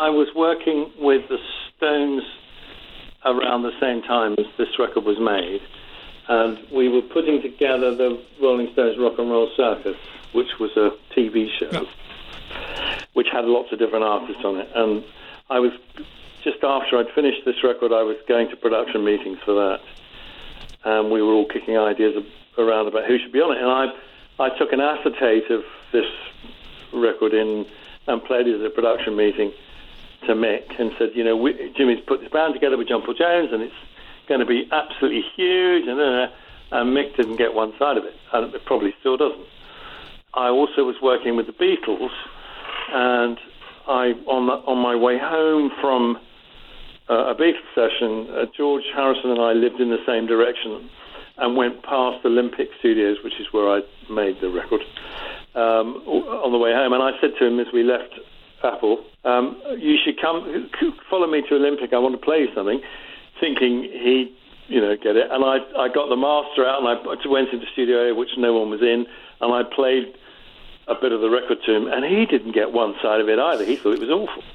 I was working with the Stones around the same time as this record was made, and we were putting together the Rolling Stones Rock and Roll Circus, which was a TV show, which had lots of different artists on it. And I was just after I'd finished this record, I was going to production meetings for that, and we were all kicking ideas around about who should be on it. And I, I took an acetate of this record in and played it at a production meeting to Mick and said, you know, we, Jimmy's put this band together with John Paul Jones, and it's going to be absolutely huge. And, uh, and Mick didn't get one side of it, and it probably still doesn't. I also was working with the Beatles, and I on the, on my way home from uh, a Beatles session, uh, George Harrison and I lived in the same direction and went past Olympic Studios, which is where I made the record, um, on the way home. And I said to him as we left Apple, um, you should come, follow me to Olympic. I want to play something, thinking he, you know, get it. And I, I got the master out and I went into studio A, which no one was in, and I played a bit of the record to him, and he didn't get one side of it either. He thought it was awful.